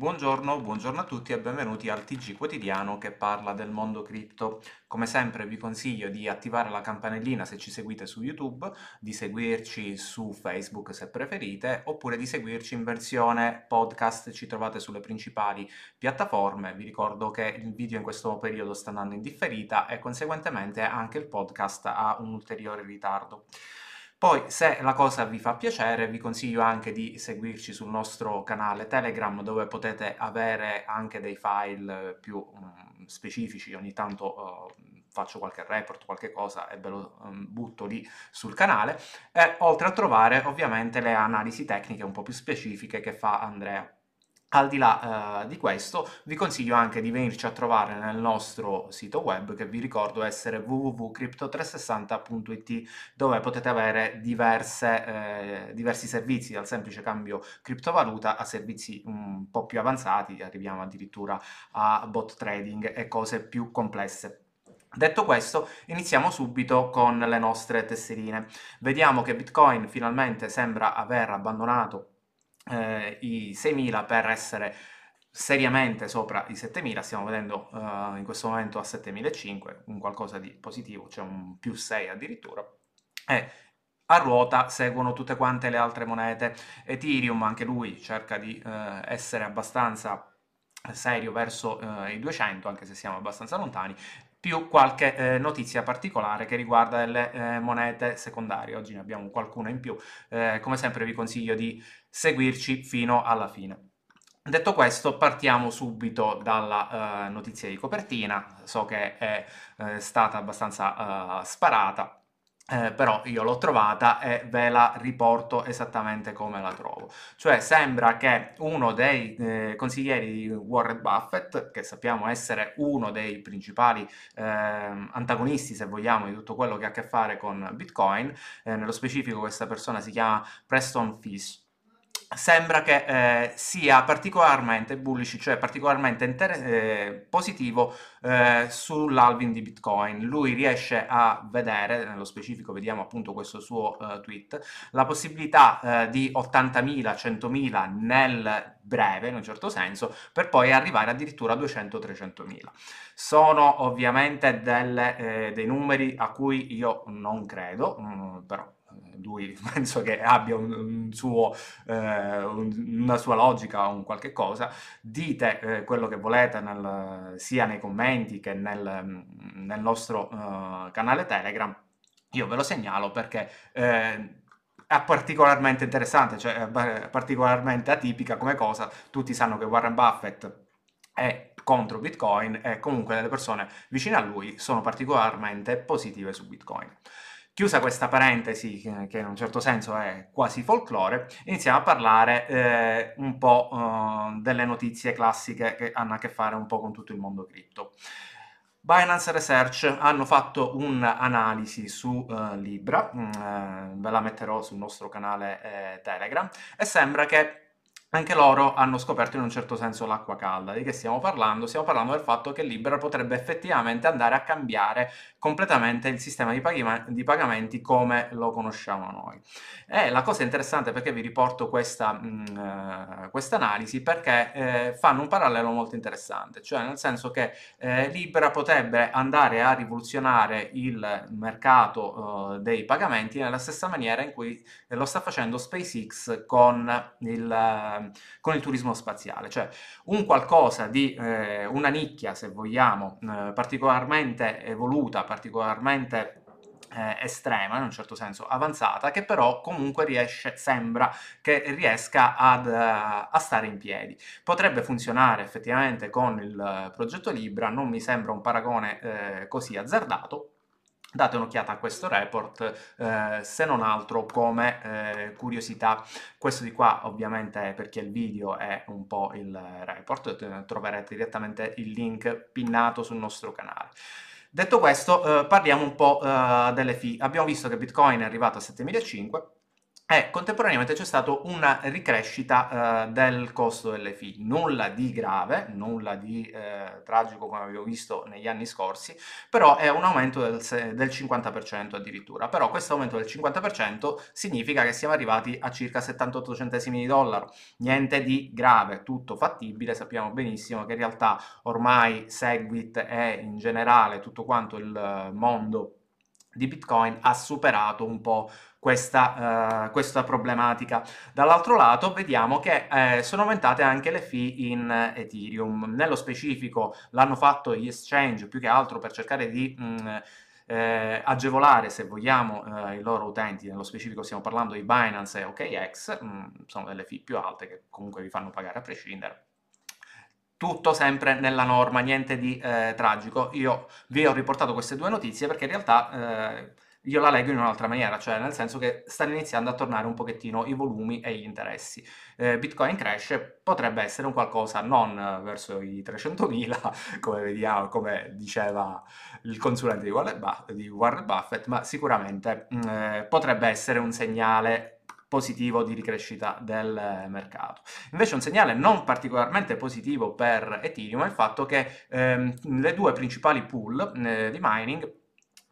Buongiorno, buongiorno a tutti e benvenuti al TG quotidiano che parla del mondo cripto. Come sempre vi consiglio di attivare la campanellina se ci seguite su YouTube, di seguirci su Facebook se preferite, oppure di seguirci in versione podcast, ci trovate sulle principali piattaforme. Vi ricordo che il video in questo periodo sta andando in differita e conseguentemente anche il podcast ha un ulteriore ritardo. Poi, se la cosa vi fa piacere, vi consiglio anche di seguirci sul nostro canale Telegram, dove potete avere anche dei file più um, specifici. Ogni tanto uh, faccio qualche report, qualche cosa e ve lo um, butto lì sul canale. E oltre a trovare ovviamente le analisi tecniche un po' più specifiche che fa Andrea. Al di là uh, di questo, vi consiglio anche di venirci a trovare nel nostro sito web, che vi ricordo essere www.crypto360.it, dove potete avere diverse, eh, diversi servizi, dal semplice cambio criptovaluta a servizi un po' più avanzati, arriviamo addirittura a bot trading e cose più complesse. Detto questo, iniziamo subito con le nostre tesserine. Vediamo che Bitcoin finalmente sembra aver abbandonato eh, i 6.000 per essere seriamente sopra i 7.000, stiamo vedendo uh, in questo momento a 7.500, un qualcosa di positivo, c'è cioè un più 6 addirittura, e a ruota seguono tutte quante le altre monete. Ethereum, anche lui, cerca di uh, essere abbastanza serio verso uh, i 200, anche se siamo abbastanza lontani, più qualche eh, notizia particolare che riguarda le eh, monete secondarie. Oggi ne abbiamo qualcuna in più. Eh, come sempre vi consiglio di seguirci fino alla fine. Detto questo, partiamo subito dalla uh, notizia di copertina. So che è uh, stata abbastanza uh, sparata, eh, però io l'ho trovata e ve la riporto esattamente come la trovo. Cioè sembra che uno dei eh, consiglieri di Warren Buffett, che sappiamo essere uno dei principali eh, antagonisti, se vogliamo, di tutto quello che ha a che fare con Bitcoin, eh, nello specifico questa persona si chiama Preston Fish, sembra che eh, sia particolarmente bullish, cioè particolarmente inter- eh, positivo eh, sull'alving di Bitcoin. Lui riesce a vedere, nello specifico vediamo appunto questo suo uh, tweet, la possibilità uh, di 80.000, 100.000 nel breve, in un certo senso, per poi arrivare addirittura a 200-300.000. Sono ovviamente delle, eh, dei numeri a cui io non credo, mh, mm, però lui penso che abbia un, un suo, eh, un, una sua logica o un qualche cosa, dite eh, quello che volete nel, sia nei commenti che nel, nel nostro uh, canale Telegram, io ve lo segnalo perché eh, è particolarmente interessante, cioè è particolarmente atipica come cosa, tutti sanno che Warren Buffett è contro Bitcoin e comunque le persone vicine a lui sono particolarmente positive su Bitcoin. Chiusa questa parentesi, che in un certo senso è quasi folklore, iniziamo a parlare eh, un po' eh, delle notizie classiche che hanno a che fare un po' con tutto il mondo cripto. Binance Research hanno fatto un'analisi su uh, Libra, mm, eh, ve la metterò sul nostro canale eh, Telegram, e sembra che anche loro hanno scoperto in un certo senso l'acqua calda. Di che stiamo parlando? Stiamo parlando del fatto che Libra potrebbe effettivamente andare a cambiare completamente il sistema di, pag- di pagamenti come lo conosciamo noi. E la cosa interessante perché vi riporto questa, uh, questa analisi perché eh, fanno un parallelo molto interessante, cioè nel senso che eh, Libra potrebbe andare a rivoluzionare il mercato uh, dei pagamenti nella stessa maniera in cui lo sta facendo SpaceX con il con il turismo spaziale, cioè un qualcosa di eh, una nicchia, se vogliamo, eh, particolarmente evoluta, particolarmente eh, estrema, in un certo senso avanzata, che però comunque riesce, sembra che riesca ad, uh, a stare in piedi. Potrebbe funzionare effettivamente con il progetto Libra, non mi sembra un paragone eh, così azzardato, date un'occhiata a questo report, eh, se non altro come eh, curiosità. Questo di qua ovviamente perché il video è un po' il report, troverete direttamente il link pinnato sul nostro canale. Detto questo, eh, parliamo un po' eh, delle fee. Abbiamo visto che Bitcoin è arrivato a 7500 e contemporaneamente c'è stata una ricrescita eh, del costo delle fee, nulla di grave, nulla di eh, tragico come abbiamo visto negli anni scorsi, però è un aumento del, del 50% addirittura, però questo aumento del 50% significa che siamo arrivati a circa 78 centesimi di dollaro, niente di grave, tutto fattibile, sappiamo benissimo che in realtà ormai Segwit e in generale tutto quanto il mondo di Bitcoin ha superato un po' questa, uh, questa problematica. Dall'altro lato vediamo che eh, sono aumentate anche le fee in Ethereum. Nello specifico l'hanno fatto gli exchange più che altro per cercare di... Mh, mm, eh, agevolare, se vogliamo, eh, i loro utenti, nello specifico stiamo parlando di Binance e OKX, mh, mm, sono delle fee più alte che comunque vi fanno pagare a prescindere tutto sempre nella norma, niente di eh, tragico. Io vi ho riportato queste due notizie perché in realtà eh, io la leggo in un'altra maniera, cioè nel senso che stanno iniziando a tornare un pochettino i volumi e gli interessi. Eh, Bitcoin cresce, potrebbe essere un qualcosa non verso i 300.000, come vediamo, come diceva il consulente di Warren, Buffett, di Warren Buffett ma sicuramente mm, eh, potrebbe essere un segnale positivo di ricrescita del mercato. Invece un segnale non particolarmente positivo per Ethereum è il fatto che ehm, le due principali pool eh, di mining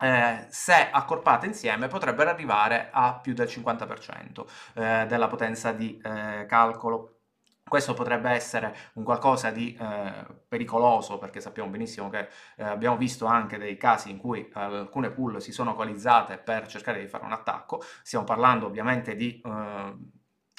eh, se accorpate insieme potrebbero arrivare a più del 50% eh, della potenza di eh, calcolo. Questo potrebbe essere un qualcosa di eh, pericoloso perché sappiamo benissimo che eh, abbiamo visto anche dei casi in cui alcune pool si sono coalizzate per cercare di fare un attacco. Stiamo parlando ovviamente di eh,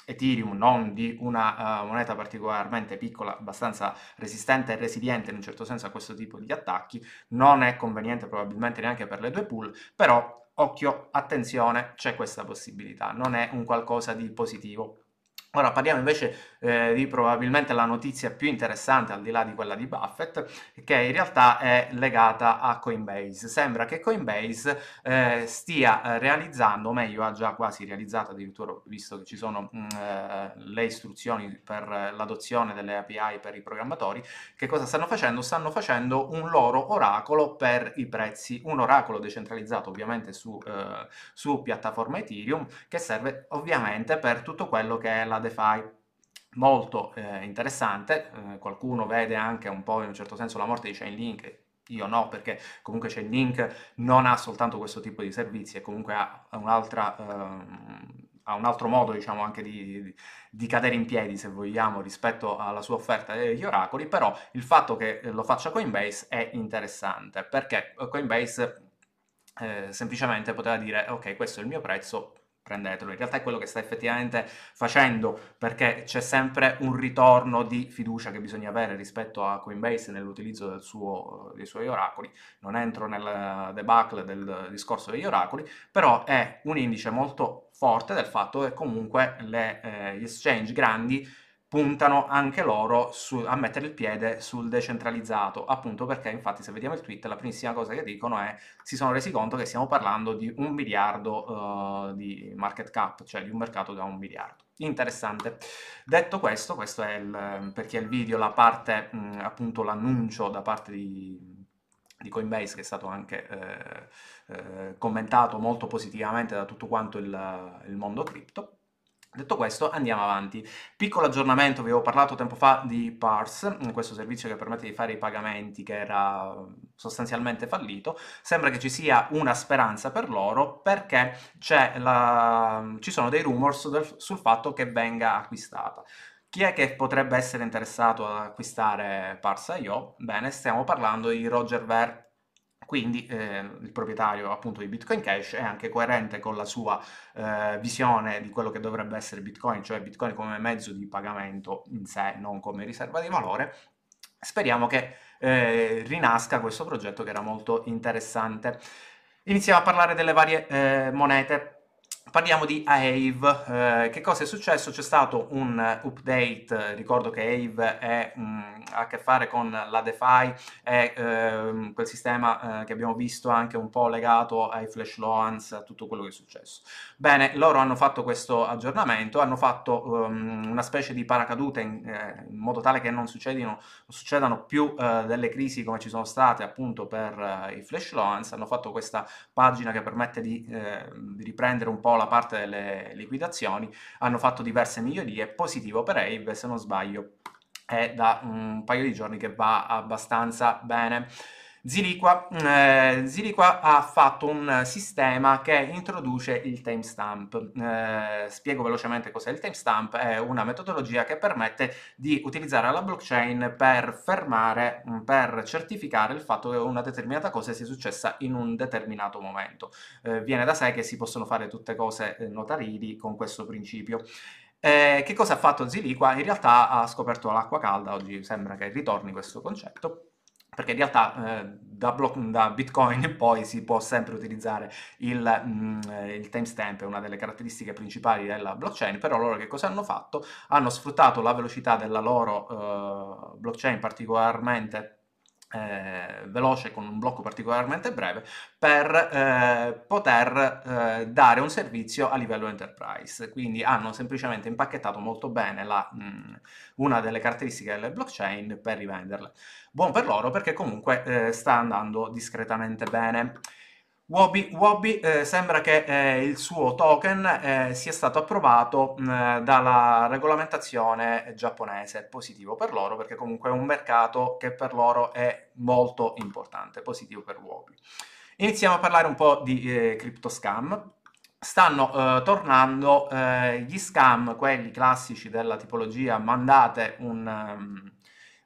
Ethereum, non di una uh, moneta particolarmente piccola, abbastanza resistente e resiliente in un certo senso a questo tipo di attacchi, non è conveniente probabilmente neanche per le due pool, però occhio, attenzione, c'è questa possibilità, non è un qualcosa di positivo. Ora parliamo invece eh, di probabilmente la notizia più interessante al di là di quella di Buffett, che in realtà è legata a Coinbase. Sembra che Coinbase eh, stia eh, realizzando, o meglio ha già quasi realizzato addirittura, visto che ci sono mh, mm, eh, le istruzioni per l'adozione delle API per i programmatori, che cosa stanno facendo? Stanno facendo un loro oracolo per i prezzi, un oracolo decentralizzato ovviamente su, eh, su piattaforma Ethereum, che serve ovviamente per tutto quello che è la DeFi molto eh, interessante, eh, qualcuno vede anche un po' in un certo senso la morte di Chainlink, io no, perché comunque Chainlink non ha soltanto questo tipo di servizi e comunque ha, un'altra... Eh, ha un altro modo, diciamo, anche di, di, di, cadere in piedi, se vogliamo, rispetto alla sua offerta degli oracoli, però il fatto che lo faccia Coinbase è interessante, perché Coinbase eh, semplicemente poteva dire, ok, questo è il mio prezzo, prendetelo. In realtà è quello che sta effettivamente facendo, perché c'è sempre un ritorno di fiducia che bisogna avere rispetto a Coinbase nell'utilizzo suo, dei suoi oracoli. Non entro nel debacle del discorso degli oracoli, però è un indice molto forte del fatto che comunque le, eh, gli exchange grandi puntano anche loro su, a mettere il piede sul decentralizzato, appunto perché infatti se vediamo il tweet la primissima cosa che dicono è si sono resi conto che stiamo parlando di un miliardo uh, di market cap, cioè di un mercato da un miliardo. Interessante. Detto questo, questo è il, per chi ha il video la parte, mh, appunto l'annuncio da parte di, di Coinbase che è stato anche eh, eh, commentato molto positivamente da tutto quanto il, il mondo cripto. Detto questo, andiamo avanti. Piccolo aggiornamento, vi avevo parlato tempo fa di Parse, questo servizio che permette di fare i pagamenti che era sostanzialmente fallito. Sembra che ci sia una speranza per loro perché la... ci sono dei rumors del... sul fatto che venga acquistata. Chi è che potrebbe essere interessato ad acquistare Parse.io? Bene, stiamo parlando di Roger Ver quindi eh, il proprietario appunto di Bitcoin Cash è anche coerente con la sua eh, visione di quello che dovrebbe essere Bitcoin, cioè Bitcoin come mezzo di pagamento in sé, non come riserva di valore. Speriamo che eh, rinasca questo progetto che era molto interessante. Iniziamo a parlare delle varie eh, monete Parliamo di Aave, eh, che cosa è successo? C'è stato un update, ricordo che Aave è, mh, mm, ha a che fare con la DeFi, è eh, quel sistema eh, che abbiamo visto anche un po' legato ai flash loans, a tutto quello che è successo. Bene, loro hanno fatto questo aggiornamento, hanno fatto um, una specie di paracadute in, eh, in modo tale che non, non succedano più eh, delle crisi come ci sono state appunto per eh, i flash loans, hanno fatto questa pagina che permette di, di riprendere un po' la parte delle liquidazioni, hanno fatto diverse migliorie, positivo per Ave, se non sbaglio è da un paio di giorni che va abbastanza bene. Ziliqua, eh, Ziliqua ha fatto un sistema che introduce il timestamp. Eh, spiego velocemente cos'è il timestamp, è una metodologia che permette di utilizzare la blockchain per fermare, per certificare il fatto che una determinata cosa sia successa in un determinato momento. Eh, viene da sé che si possono fare tutte cose eh, notarili con questo principio. Eh, che cosa ha fatto Ziliqua? In realtà ha scoperto l'acqua calda, oggi sembra che ritorni questo concetto, perché in realtà eh, da, da, Bitcoin poi si può sempre utilizzare il, mm, il, timestamp, è una delle caratteristiche principali della blockchain, però loro che cosa hanno fatto? Hanno sfruttato la velocità della loro uh, blockchain particolarmente eh, veloce con un blocco particolarmente breve per eh, poter eh, dare un servizio a livello enterprise. Quindi hanno semplicemente impacchettato molto bene la, mh, mm, una delle caratteristiche delle blockchain per rivenderle. Buon per loro perché comunque eh, sta andando discretamente bene. Wobi, Wobi eh, sembra che eh, il suo token eh, sia stato approvato mm, dalla regolamentazione giapponese, positivo per loro perché comunque è un mercato che per loro è molto importante, positivo per Wobi. Iniziamo a parlare un po' di eh, crypto scam. Stanno eh, tornando eh, gli scam, quelli classici della tipologia mandate un... Um,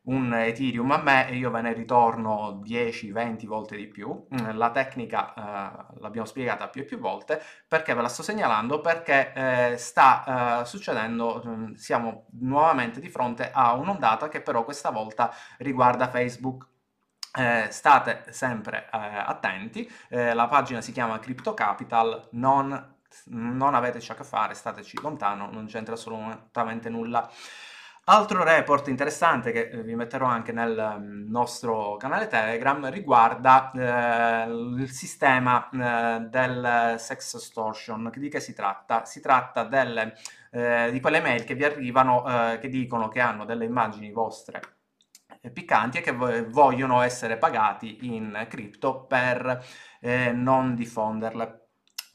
un Ethereum a me e io ve ne ritorno 10-20 volte di più. Mm, la tecnica eh, l'abbiamo spiegata più e più volte perché ve la sto segnalando perché eh, sta eh, succedendo, mm, siamo nuovamente di fronte a un'ondata che però questa volta riguarda Facebook. Eh, state sempre eh, attenti, eh, la pagina si chiama Crypto Capital, non, non aveteci a che fare, stateci lontano, non c'entra assolutamente nulla. Altro report interessante che eh, vi metterò anche nel mm, nostro canale Telegram riguarda eh, il sistema eh, del sex extortion. Di che si tratta? Si tratta delle, eh, di quelle mail che vi arrivano eh, che dicono che hanno delle immagini vostre eh, piccanti e che vogliono essere pagati in cripto per non diffonderle.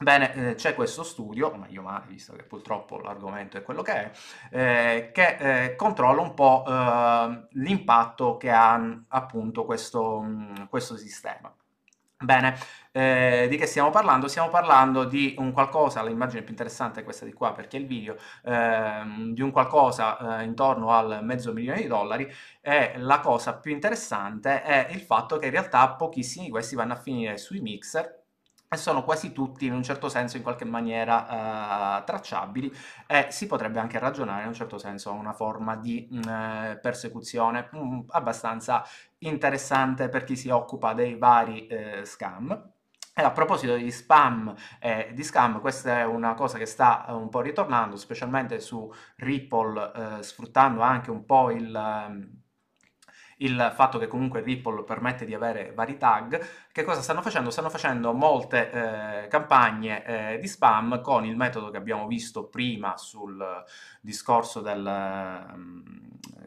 Bene, eh, c'è questo studio, o meglio male, visto che purtroppo l'argomento è quello che è, eh, che eh, controlla un po' eh, l'impatto che ha appunto questo, mm, questo sistema. Bene, eh, di che stiamo parlando? Stiamo parlando di un qualcosa, l'immagine più interessante è questa di qua perché è il video, ehm, di un qualcosa eh, intorno al mezzo milione di dollari e la cosa più interessante è il fatto che in realtà pochissimi di questi vanno a finire sui mixer e sono quasi tutti in un certo senso in qualche maniera uh, tracciabili e si potrebbe anche ragionare in un certo senso a una forma di uh, persecuzione um, abbastanza interessante per chi si occupa dei vari uh, scam. A proposito di spam e di scam, questa è una cosa che sta un po' ritornando, specialmente su Ripple, sfruttando anche un po' il... Um, il fatto che comunque Ripple permette di avere vari tag, che cosa stanno facendo? Stanno facendo molte eh, campagne eh, di spam con il metodo che abbiamo visto prima sul discorso del, um,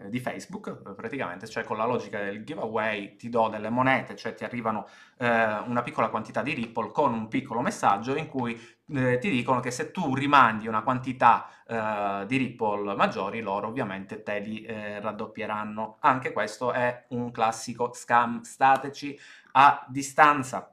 di Facebook, praticamente, cioè con la logica del giveaway ti do delle monete, cioè ti arrivano eh, una piccola quantità di Ripple con un piccolo messaggio in cui eh, ti dicono che se tu rimandi una quantità eh, di Ripple maggiori, loro ovviamente te li eh, raddoppieranno. Anche questo è un classico scam, stateci a distanza.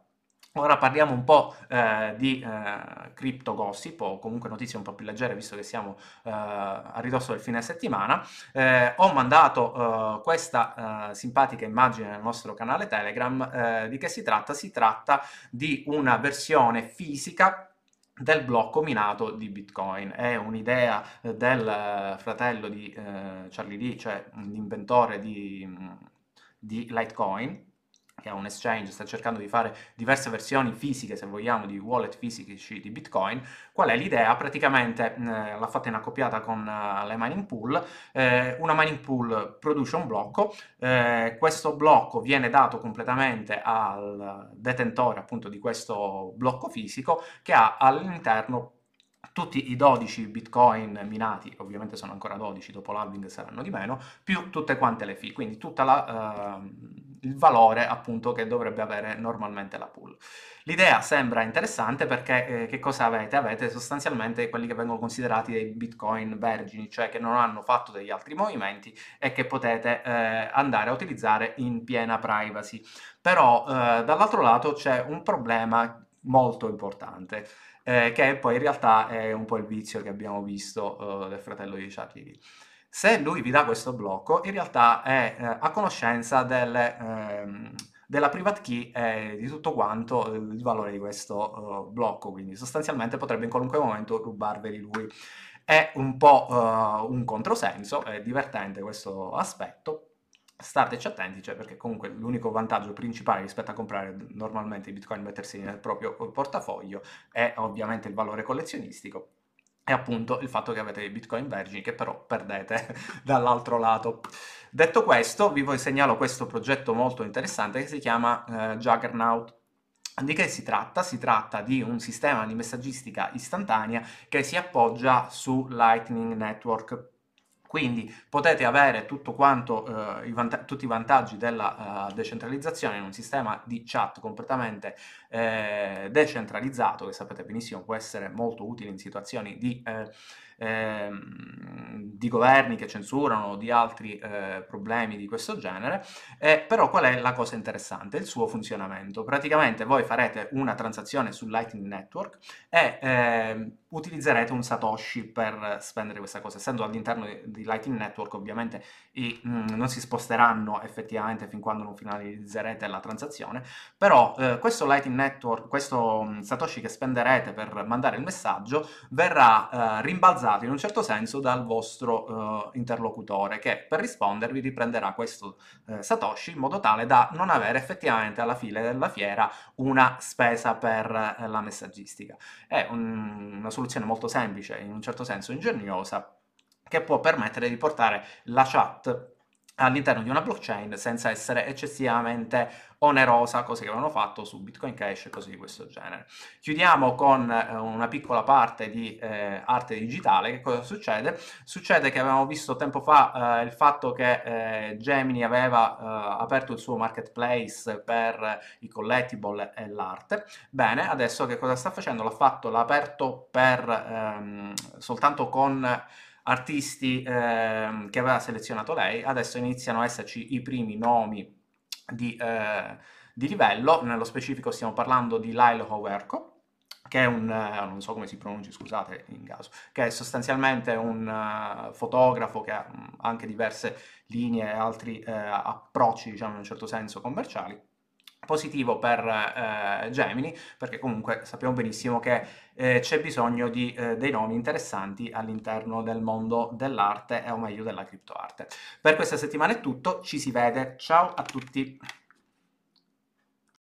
Ora parliamo un po' eh, di eh, crypto gossip o comunque notizie un po' più leggere visto che siamo eh, a ridosso del fine settimana. Eh, ho mandato eh, questa eh, simpatica immagine nel nostro canale Telegram. di che si tratta? Si tratta di una versione fisica del blocco minato di Bitcoin. È un'idea del fratello di Charlie Lee, cioè l'inventore di, di Litecoin, che è un exchange, sta cercando di fare diverse versioni fisiche, se vogliamo, di wallet fisici di Bitcoin. Qual è l'idea? Praticamente eh, l'ha fatta in accoppiata con uh, le mining pool. Eh, una mining pool produce un blocco, eh, questo blocco viene dato completamente al detentore appunto di questo blocco fisico che ha all'interno tutti i 12 bitcoin minati, ovviamente sono ancora 12, dopo l'halving saranno di meno, più tutte quante le fee, quindi tutta la, uh, il valore appunto che dovrebbe avere normalmente la pool. L'idea sembra interessante perché eh, che cosa avete? Avete sostanzialmente quelli che vengono considerati dei bitcoin vergini, cioè che non hanno fatto degli altri movimenti e che potete eh, andare a utilizzare in piena privacy. Però eh, dall'altro lato c'è un problema molto importante. Eh, che poi in realtà è un po' il vizio che abbiamo visto uh, del fratello di Charlie. Se lui vi dà questo blocco, in realtà è eh, a conoscenza delle, ehm, della private key e di tutto quanto il valore di questo uh, blocco, quindi sostanzialmente potrebbe in qualunque momento rubarveli lui. È un po' uh, un controsenso, è divertente questo aspetto, stateci attenti, cioè perché comunque l'unico vantaggio principale rispetto a comprare normalmente i bitcoin e mettersi nel proprio portafoglio è ovviamente il valore collezionistico e appunto il fatto che avete i bitcoin vergini che però perdete dall'altro lato. Detto questo, vi segnalo questo progetto molto interessante che si chiama eh, Juggernaut. Di che si tratta? Si tratta di un sistema di messaggistica istantanea che si appoggia su Lightning Network quindi potete avere quanto, eh, i tutti i vantaggi della uh, decentralizzazione in un sistema di chat completamente eh, decentralizzato, che sapete benissimo può essere molto utile in situazioni di eh, Ehm, di governi che censurano di altri eh, problemi di questo genere, eh, però qual è la cosa interessante? Il suo funzionamento. Praticamente voi farete una transazione sul Lightning Network e eh, utilizzerete un Satoshi per spendere questa cosa. Essendo all'interno di Lightning Network ovviamente i, mh, mm, non si sposteranno effettivamente fin quando non finalizzerete la transazione, però eh, questo Lightning Network, questo mh, mm, Satoshi che spenderete per mandare il messaggio verrà eh, rimbalzato utilizzato in un certo senso dal vostro uh, interlocutore che per rispondervi riprenderà questo uh, Satoshi in modo tale da non avere effettivamente alla fine della fiera una spesa per uh, la messaggistica. È un, una soluzione molto semplice, in un certo senso ingegnosa, che può permettere di portare la chat all'interno di una blockchain senza essere eccessivamente onerosa, cosa che avevano fatto su Bitcoin Cash e cose di questo genere. Chiudiamo con eh, una piccola parte di eh, arte digitale. Che cosa succede? Succede che avevamo visto tempo fa eh, il fatto che eh, Gemini aveva eh, aperto il suo marketplace per i collectible e l'arte. Bene, adesso che cosa sta facendo? L'ha fatto, l'ha aperto per ehm, soltanto con artisti eh, che aveva selezionato lei, adesso iniziano a esserci i primi nomi di, eh, di livello, nello specifico stiamo parlando di Lyle Hoverco, che è un, uh, non so come si pronuncia, scusate in caso, che è sostanzialmente un uh, fotografo che ha um, anche diverse linee e altri uh, approcci, diciamo in un certo senso, commerciali positivo per eh, Gemini, perché comunque sappiamo benissimo che eh, c'è bisogno di eh, dei nomi interessanti all'interno del mondo dell'arte, o meglio della criptoarte. Per questa settimana è tutto, ci si vede, ciao a tutti!